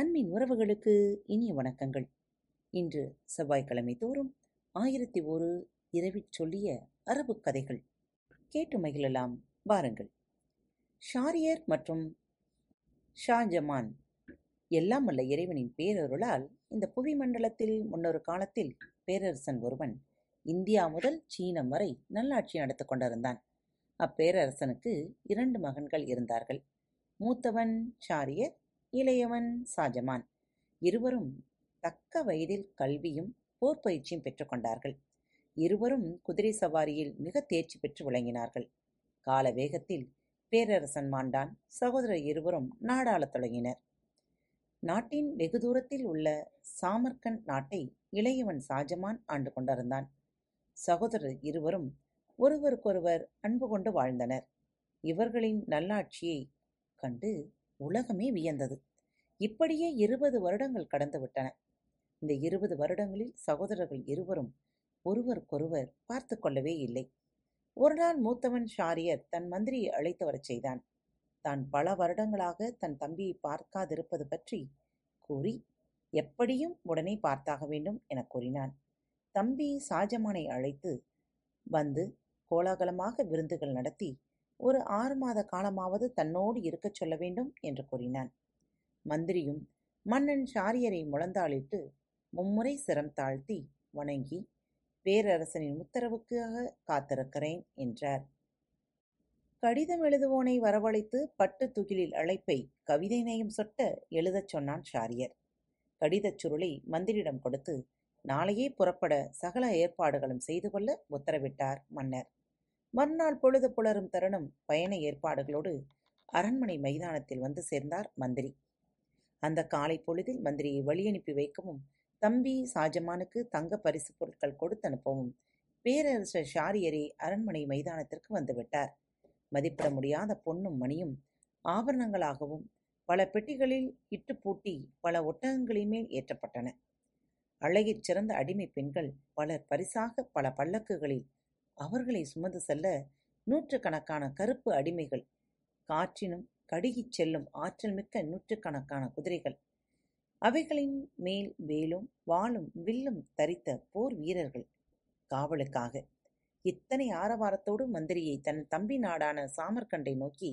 அன்பின் உறவுகளுக்கு இனிய வணக்கங்கள். இன்று செவ்வாய்க்கிழமை தோறும் ஆயிரத்தி ஒரு இரவிற் சொல்லிய அரபு கதைகள். கேட்டு மகிழலாம். வாருங்கள். ஷாரியர் மற்றும் ஷாஜமான் எல்லாம் அல்ல இறைவனின் பேரருளால் இந்த புவி மண்டலத்தில் முன்னொரு காலத்தில் பேரரசன் ஒருவன் இந்தியா முதல் சீனம் வரை நல்லாட்சி நடத்திக் கொண்டிருந்தான். அப்பேரரசனுக்கு இரண்டு மகன்கள் இருந்தார்கள். மூத்தவன் ஷாரியர் இளையவன் ஷாஜமான் இருவரும் தக்க வயதில் கல்வியும் போர் பயிற்சியும் பெற்றுக்கொண்டார்கள் இருவரும் குதிரை சவாரியில் மிக தேர்ச்சி பெற்று விளங்கினார்கள். கால வேகத்தில் பேரரசன் மாண்டான் சகோதரர் இருவரும் நாடாளத் தொடங்கினர். நாட்டின் வெகு தூரத்தில் உள்ள சாமர்கண்ட் நாட்டை இளையவன் ஷாஜமான் ஆண்டு கொண்டிருந்தான். சகோதரர் இருவரும் ஒருவருக்கொருவர் அன்பு கொண்டு வாழ்ந்தனர். இவர்களின் நல்லாட்சியை கண்டு உலகமே வியந்தது. இப்படியே இருபது வருடங்கள் கடந்துவிட்டன இந்த இருபது வருடங்களில் சகோதரர்கள் இருவரும் ஒருவருக்கொருவர் பார்த்து கொள்ளவே இல்லை. ஒரு நாள் மூத்தவன் ஷாரியர் தன் மந்திரியை அழைத்து வரச் செய்தான். தான் பல வருடங்களாக தன் தம்பியை பார்க்காதிருப்பது பற்றி கூறி எப்படியும் உடனே பார்த்தாக வேண்டும் என கூறினான். தம்பி ஷாஜமானை அழைத்து வந்து கோலாகலமாக விருந்துகள் நடத்தி ஒரு ஆறு மாத காலமாவது தன்னோடு இருக்கச் சொல்ல வேண்டும் என்று கூறினான். மந்திரியும் மன்னன் ஷாரியரை முழந்தாளிட்டு மும்முறை சிரம் தாழ்த்தி வணங்கி பேரரசனின் உத்தரவுக்காக காத்திருக்கிறேன் என்றார். கடிதம் எழுதுவோனை வரவழைத்து பட்டு துகிலில் அழைப்பை கவிதை நயம் சொட்ட எழுதச் சொன்னான் ஷாரியர் கடிதச் சுருளை மந்திரியிடம் கொடுத்து நாளையே புறப்பட சகல ஏற்பாடுகளும் செய்து கொள்ள உத்தரவிட்டார் மன்னர். மறுநாள் பொழுது புலரும் தருணம் பயண ஏற்பாடுகளோடு அரண்மனை மைதானத்தில் வந்து சேர்ந்தார் மந்திரி. அந்த காலை பொழுதில் மந்திரியை வழியனுப்பி வைக்கவும் தம்பி ஷாஜமானுக்கு தங்க பரிசு பொருட்கள் கொடுத்து அனுப்பவும் பேரரசர் ஷாரியரே அரண்மனை மைதானத்திற்கு வந்துவிட்டார் மதிப்பிட முடியாத பொன்னும் மணியும் ஆபரணங்களாகவும் பல பெட்டிகளில் இட்டு பூட்டி பல ஒட்டகங்களின் மேல் ஏற்றப்பட்டன. அழகிற் சிறந்த அடிமை பெண்கள் பலர் பரிசாக பல பல்லக்குகளில் அவர்களை சுமந்து செல்ல நூற்றுக்கணக்கான கருப்பு அடிமைகள் காற்றினும் கடுகிச் செல்லும் ஆற்றல் மிக்க நூற்றுக்கணக்கான குதிரைகள் அவைகளின் மேல் வேலும் வாளும் வில்லும் தரித்த போர் வீரர்கள் காவலுக்காக இத்தனை ஆரவாரத்தோடு மந்திரியை தன் தம்பி நாடான சாமர்கண்டை நோக்கி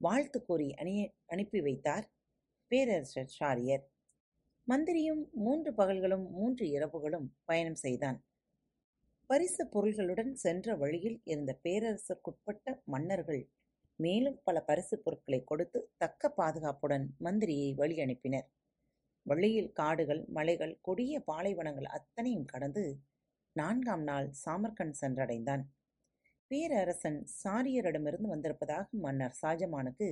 வாழ்த்து கூறி அணிய அனுப்பி வைத்தார் பேரரசர் ஷாரியர் மந்திரியும் மூன்று பகல்களும் மூன்று இரவுகளும் பயணம் செய்தான். பரிசு பொருள்களுடன் சென்ற வழியில் இருந்த பேரரசருக்குட்பட்ட மன்னர்கள் மேலும் பல பரிசு பொருட்களை கொடுத்து தக்க பாதுகாப்புடன் மந்திரியை வழி அனுப்பினர் வழியில் காடுகள் மலைகள் கொடிய பாலைவனங்கள் அத்தனையும் கடந்து நான்காம் நாள் சாமர்கண்ட் சென்றடைந்தான். பேரரசன் சாரியரிடமிருந்து வந்திருப்பதாக மன்னர் ஷாஜமானுக்கு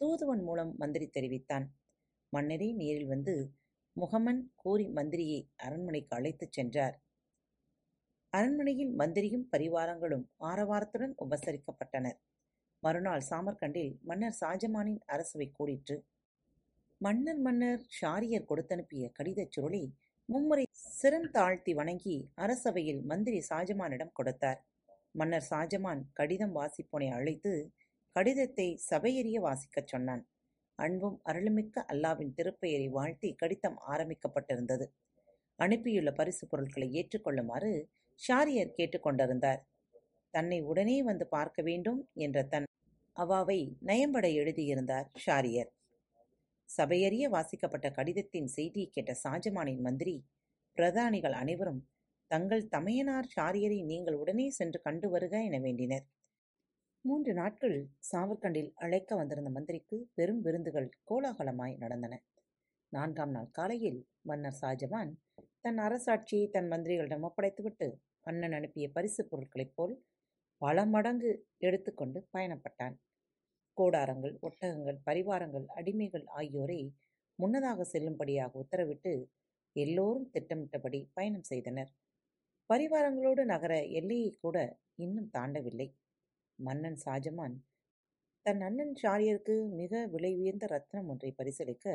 தூதுவன் மூலம் மந்திரி தெரிவித்தான். மன்னரே நேரில் வந்து முகமன் கூறி மந்திரியை அரண்மனைக்கு அழைத்துச் சென்றார். அரண்மனையில் மந்திரியும் பரிவாரங்களும் ஆரவாரத்துடன் உபசரிக்கப்பட்டனர். மறுநாள் சாமர்கண்டில் மன்னர் ஷாஜமானின் அரசவை கூடிற்று. மன்னர் மன்னர் ஷாரியர் கொடுத்தனுப்பிய கடிதச் சுருளை மும்முறை சிரம் தாழ்த்தி வணங்கி அரசவையில் மந்திரி ஷாஜமானிடம் கொடுத்தார். மன்னர் ஷாஜமான் கடிதம் வாசிப்போனை அழைத்து கடிதத்தை சபையெறிய வாசிக்கச் சொன்னான். அன்பும் அருளுமிக்க அல்லாவின் திருப்பெயரை வாழ்த்தி கடிதம் ஆரம்பிக்கப்பட்டிருந்தது. அனுப்பியுள்ள பரிசு பொருட்களை ஏற்றுக்கொள்ளுமாறு ஷாரியர் கேட்டுக்கொண்டிருந்தார். தன்னை உடனே வந்து பார்க்க வேண்டும் என்ற தன் அவாவை நயம்பட எழுதியிருந்தார் ஷாரியர். சபையறிய வாசிக்கப்பட்ட கடிதத்தின் செய்தியை கேட்ட ஷாஜமானின் மந்திரி பிரதானிகள் அனைவரும் தங்கள் தமையனார் ஷாரியரை நீங்கள் உடனே சென்று கண்டு வருக என வேண்டினர். மூன்று நாட்கள் சாவர்கண்டில் அழைக்க வந்திருந்த மந்திரிக்கு பெரும் விருந்துகள் கோலாகலமாய் நடந்தன. நான்காம் நாள் காலையில் மன்னர் ஷாஜமான் தன் அரசாட்சியை தன் மந்திரிகளிடம் ஒப்படைத்துவிட்டு அண்ணன் அனுப்பிய பரிசுப் பொருட்களைப் போல் பல மடங்கு எடுத்துக்கொண்டு பயணப்பட்டான். கோடாரங்கள் ஒட்டகங்கள் பரிவாரங்கள் அடிமைகள் ஆகியோரை முன்னதாக செல்லும்படியாக உத்தரவிட்டு எல்லோரும் திட்டமிட்டபடி பயணம் செய்தனர். பரிவாரங்களோடு நகர எல்லையை கூட இன்னும் தாண்டவில்லை. மன்னன் ஷாஜமான் தன் அண்ணன் ஷாரியருக்கு மிக விலை உயர்ந்த ரத்னம் ஒன்றை பரிசளிக்க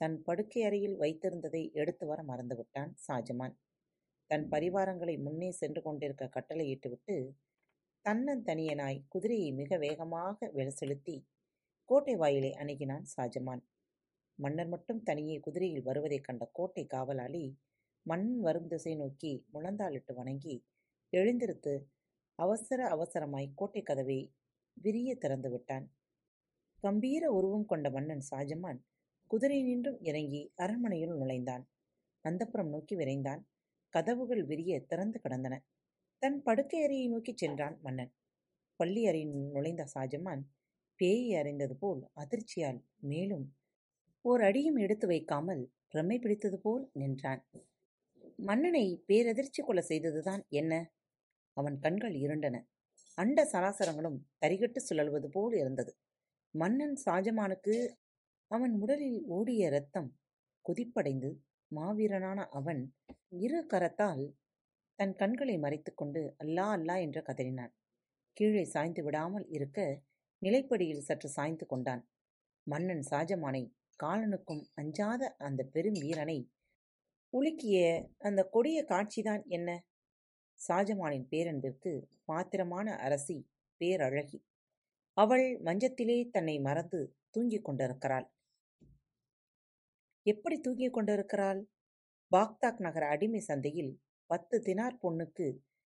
தன் படுக்கை அறையில் வைத்திருந்ததை எடுத்து வர மறந்துவிட்டான் ஷாஜமான் தன் பரிவாரங்களை முன்னே சென்று கொண்டிருக்க கட்டளையிட்டுவிட்டு தன்னந்தனியனாய் குதிரையை மிக வேகமாக செலுத்தி கோட்டை வாயிலை அணுகினான் ஷாஜமான் மன்னர் மட்டும் தனியே குதிரையில் வருவதைக் கண்ட கோட்டை காவலாளி மன்னன் வரும் திசை நோக்கி முழந்தாளிட்டு வணங்கி எழுந்திருத்து அவசர அவசரமாய் கோட்டை கதவை விரிய திறந்து விட்டான். கம்பீர உருவம் கொண்ட மன்னன் ஷாஜமான் குதிரை நின்றும் இறங்கி அரண்மனையில் நுழைந்தான். அந்தப்புறம் நோக்கி விரைந்தான். கதவுகள் விரிய திறந்து கிடந்தன. தன் படுக்கை அறையை நோக்கிச் சென்றான் மன்னன். பள்ளி அறையில் நுழைந்த ஷாஜமான் பேயை அறிந்தது போல் அதிர்ச்சியால் மேலும் ஓர் அடியும் எடுத்து வைக்காமல் பிரமை பிடித்தது போல் நின்றான். மன்னனை பேரதிர்ச்சி கொள்ள செய்ததுதான் என்ன? அவன் கண்கள் இருண்டன. அண்ட சராசரங்களும் தரிகட்டு சுழல்வது போல் இருந்தது. மன்னன் ஷாஜமானுக்கு அவன் உடலில் ஓடிய இரத்தம் கொதிப்படைந்து மாவீரனான அவன் இரு கரத்தால் தன் கண்களை மறைத்துக்கொண்டு அல்லா அல்லா என்று கதறினான். கீழே சாய்ந்து விடாமல் இருக்க நிலைப்படியில் சற்று சாய்ந்து கொண்டான். மன்னன் ஷாஜமானை காலனுக்கும் அஞ்சாத அந்த பெரும் வீரனை உலுக்கிய அந்த கொடிய காட்சிதான் என்ன? ஷாஜமானின் பேரன்பிற்கு பாத்திரமான அரசி பேரழகி. அவள் மஞ்சத்திலே தன்னை மறந்து தூங்கிக் கொண்டிருக்கிறாள். எப்படி தூங்கிக் கொண்டிருக்கிறாள்? பாக்தாக் நகர அடிமை சந்தையில் பத்து தினார் பொண்ணுக்கு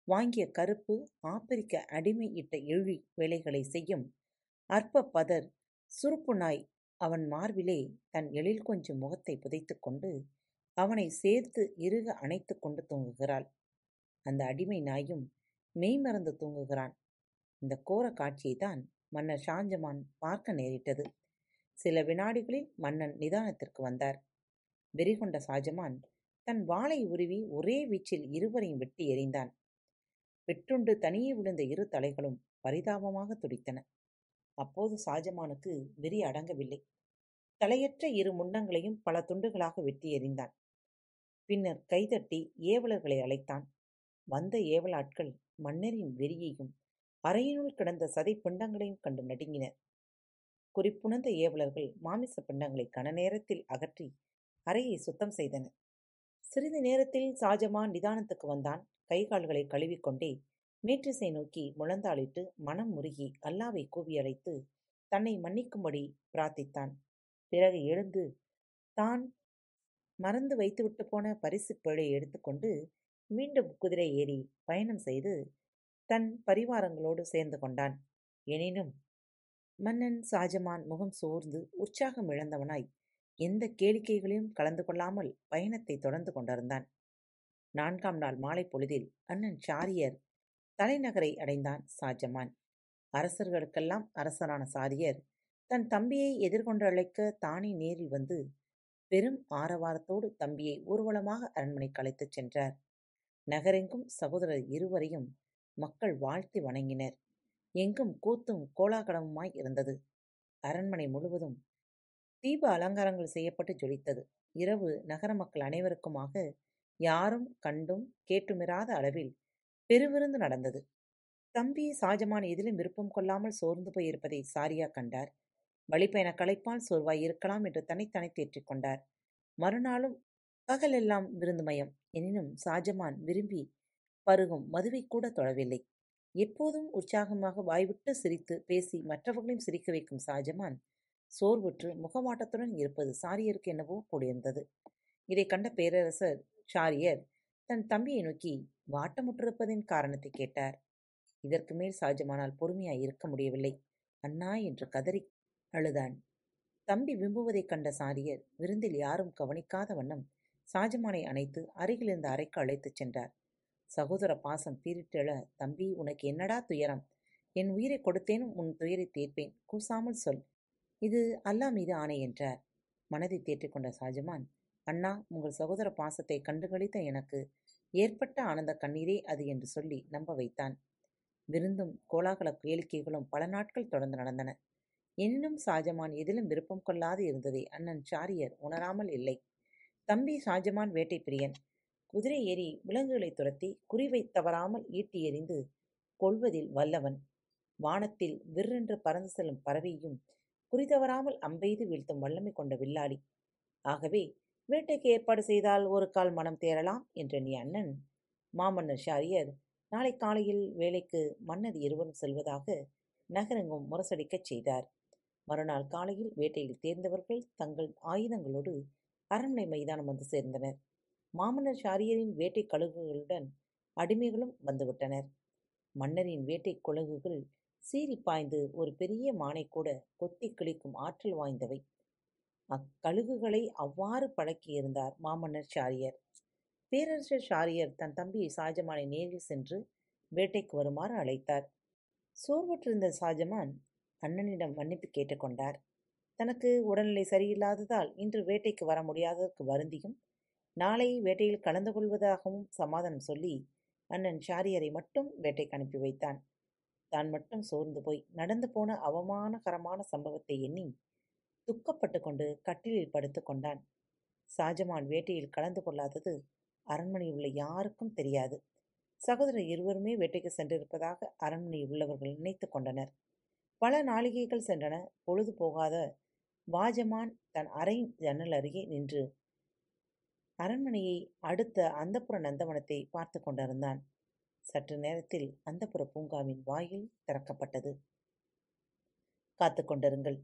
வாங்கிய கருப்பு ஆப்பிரிக்க அடிமை இட்ட இழி வேலைகளை செய்யும் அற்ப பதர் சுருப்பு நாய் அவன் மார்பிலே தன் எழில் கொஞ்சம் முகத்தை புதைத்துக்கொண்டு அவனை சேர்த்து இறுக அணைத்துக் கொண்டு தூங்குகிறாள். அந்த அடிமை நாயும் மெய்மறந்து தூங்குகிறான். இந்த கோர காட்சியைத்தான் மன்னர் ஷாஞ்சமான் பார்க்க நேரிட்டது. சில வினாடிகளில் மன்னன் நிதானத்திற்கு வந்தார். வெறிகொண்ட ஷாஜமான் தன் வாளை உருவி ஒரே வீச்சில் இருவரையும் வெட்டி எறிந்தான். வெற்றுண்டு தனியே விழுந்த இரு தலைகளும் பரிதாபமாக துடித்தன. அப்போது ஷாஜமானுக்கு வெறி அடங்கவில்லை. தலையற்ற இரு முண்டங்களையும் பல துண்டுகளாக வெட்டி எறிந்தான். பின்னர் கைதட்டி ஏவலர்களை அழைத்தான். வந்த ஏவலாட்கள் மன்னரின் வெறியையும் அறையினுள் கிடந்த சதை பிண்டங்களையும் கண்டு நடுங்கினர். குறிப்புணர்ந்த ஏவலர்கள் மாமிச பிண்டங்களை கன நேரத்தில் அகற்றி அறையை சுத்தம் செய்தனர். சிறிது நேரத்தில் ஷாஜமான் நிதானத்துக்கு வந்தான். கை கால்களை கழுவிக்கொண்டே மேற்றிசை நோக்கி முழந்தாளிட்டு மனம் முருகி அல்லாவை கூவி அழைத்து தன்னை மன்னிக்கும்படி பிரார்த்தித்தான். பிறகு எழுந்து தான் மறந்து வைத்துவிட்டு போன பரிசு பேழை எடுத்துக்கொண்டு மீண்டும் குதிரை ஏறி பயணம் செய்து தன் பரிவாரங்களோடு சேர்ந்து கொண்டான். எனினும் மன்னன் ஷாஜமான் முகம் சோர்ந்து உற்சாகம் இழந்தவனாய் எந்த கேளிக்கைகளையும் கலந்து கொள்ளாமல் பயணத்தை தொடர்ந்து கொண்டிருந்தான். நான்காம் நாள் மாலை பொழுதில் அண்ணன் சாரியர் தலைநகரை அடைந்தான் ஷாஜமான் அரசர்களுக்கெல்லாம் அரசரான சாரியர் தன் தம்பியை எதிர்கொண்டழைக்க தானே நேரில் வந்து பெரும் ஆரவாரத்தோடு தம்பியை ஊர்வலமாக அரண்மனைக்கு அழைத்துச் சென்றார். நகரெங்கும் சகோதரர் இருவரையும் மக்கள் வாழ்த்தி வணங்கினர். எங்கும் கூத்தும் கோலாகலமுமாய் இருந்தது. அரண்மனை முழுவதும் தீப அலங்காரங்கள் செய்யப்பட்டு ஜொலித்தது. இரவு நகர மக்கள் அனைவருக்குமாக யாரும் கண்டும் கேட்டுமிராத அளவில் பெருவிருந்து நடந்தது. தம்பி ஷாஜமான் எதிலும் விருப்பம் கொள்ளாமல் சோர்ந்து போயிருப்பதை சாரியா கண்டார். வழிப்பயண களைப்பால் சோர்வாய் இருக்கலாம் என்று தனித்தனை தேற்றிக் கொண்டார். மறுநாளும் பகலெல்லாம் விருந்துமயம். எனினும் ஷாஜமான் விரும்பி பருகும் மதுவை கூட தொழவில்லை. எப்போதும் உற்சாகமாக வாய்விட்டு சிரித்து பேசி மற்றவர்களையும் சிரிக்க வைக்கும் ஷாஜமான் சோர்வுற்று முகமாட்டத்துடன் இருப்பது சாரியருக்கு என்னவோ கூடியிருந்தது இதைக் கண்ட பேரரசர் சாரியர் தன் தம்பியை நோக்கி வாட்டமுற்றிருப்பதின் காரணத்தை கேட்டார். இதற்கு மேல் ஷாஜமானால் பொறுமையாய் இருக்க முடியவில்லை. அண்ணா என்று கதறி அழுதான். தம்பி விம்புவதைக் கண்ட சாரியர் விருந்தில் யாரும் கவனிக்காத வண்ணம் ஷாஜமானை அணைத்து அருகிலிருந்த அறைக்கு அழைத்துச் சென்றார். சகோதர பாசம் பீரிட்டெழ தம்பி உனக்கு என்னடா துயரம்? என் உயிரை கொடுத்தேனும் உன் துயரை தீர்ப்பேன். கூசாமல் சொல். இது அல்லா மீது ஆணை என்றார். மனதை தேற்றிக்கொண்ட ஷாஜமான் அண்ணா உங்கள் சகோதர பாசத்தை கண்டுகளித்த எனக்கு ஏற்பட்ட ஆனந்த கண்ணீரே அது என்று சொல்லி நம்ப வைத்தான். விருந்தும் கோலாகல கேளிக்கைகளும் பல நாட்கள் தொடர்ந்து நடந்தன. எனினும் ஷாஜமான் எதிலும் விருப்பம் கொள்ளாது இருந்ததை அண்ணன் சாரியர் உணராமல் இல்லை. தம்பி ஷாஜமான் வேட்டை பிரியன். குதிரை ஏறி விலங்குகளை துரத்தி குறிவை தவறாமல் ஈட்டி எறிந்து கொள்வதில் வல்லவன். வானத்தில் விற்றென்று பறந்து செல்லும் பறவையும் குறிதவறாமல் அம்பெய்து வீழ்த்தும் வல்லமை கொண்ட வில்லாளி ஆகவே வேட்டைக்கு ஏற்பாடு செய்தால் ஒரு கால் மனம் தேரலாம் என்ற நீ அண்ணன் மாமன்னர் ஷாரியர் நாளை காலையில் வேலைக்கு மன்னர் இருவரும் செல்வதாக நகரெங்கும் முரசடிக்கச் செய்தார். மறுநாள் காலையில் வேட்டையில் தேர்ந்தவர்கள் தங்கள் ஆயுதங்களோடு அரண்மனை மைதானம் வந்து சேர்ந்தனர். மாமன்னர் ஷாரியரின் வேட்டை கழுகுகளுடன் அடிமைகளும் வந்துவிட்டனர். மன்னரின் வேட்டை குலகுகள் சீறி பாய்ந்து ஒரு பெரிய மானை கூட கொத்தி கிழிக்கும் ஆற்றல் வாய்ந்தவை. அக்கழுகுகளை அவ்வாறு பழக்கியிருந்தார் மாமன்னர் ஷாரியர் பேரரசர் ஷாரியர் தன் தம்பி ஷாஜமானை நேரில் சென்று வேட்டைக்கு வருமாறு அழைத்தார். சோர்வுற்றிருந்த ஷாஜமான் அண்ணனிடம் மன்னிப்பு கேட்டுக்கொண்டார் தனக்கு உடல்நிலை சரியில்லாததால் இன்று வேட்டைக்கு வர முடியாததற்கு வருந்தியும் நாளை வேட்டையில் கலந்து கொள்வதாகவும் சமாதானம் சொல்லி அண்ணன் ஷாரியரை மட்டும் வேட்டைக்கு அனுப்பி வைத்தான். தான் மட்டும் சோர்ந்து போய் நடந்து போன அவமானகரமான சம்பவத்தை எண்ணி துக்கப்பட்டு கொண்டு கட்டிலில் படுத்து கொண்டான். ஷாஜமான் வேட்டையில் கலந்து கொள்ளாதது அரண்மனையில் உள்ள யாருக்கும் தெரியாது. சகோதரர் இருவருமே வேட்டைக்கு சென்றிருப்பதாக அரண்மனையில் உள்ளவர்கள் நினைத்து கொண்டனர். பல நாளிகைகள் சென்றன. பொழுது போகாத வாஜமான் தன் அறை ஜன்னல் அருகே நின்று அரண்மனையை அடுத்த அந்தப்புற நந்தவனத்தை பார்த்து கொண்டிருந்தான். சற்று நேரத்தில் அந்தப்புற பூங்காவின் வாயில் திறக்கப்பட்டது. காத்து கொண்டிருங்கள்.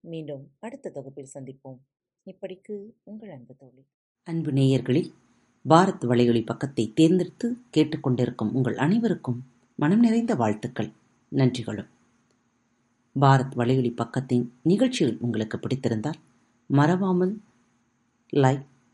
மீண்டும் அடுத்த தொகுப்பில் சந்திப்போம். இப்படிக்கு உங்கள் அன்பு தோழி. அன்பு நேயர்களில் பாரத் வலையொலி பக்கத்தை தேர்ந்தெடுத்து கேட்டுக்கொண்டிருக்கும் உங்கள் அனைவருக்கும் மனம் நிறைந்த வாழ்த்துக்கள். நன்றிகளும். பாரத் வலையொலி பக்கத்தின் நிகழ்ச்சிகள் உங்களுக்கு பிடித்திருந்தால் மறவாமல் லைக்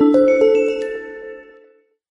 Thank you.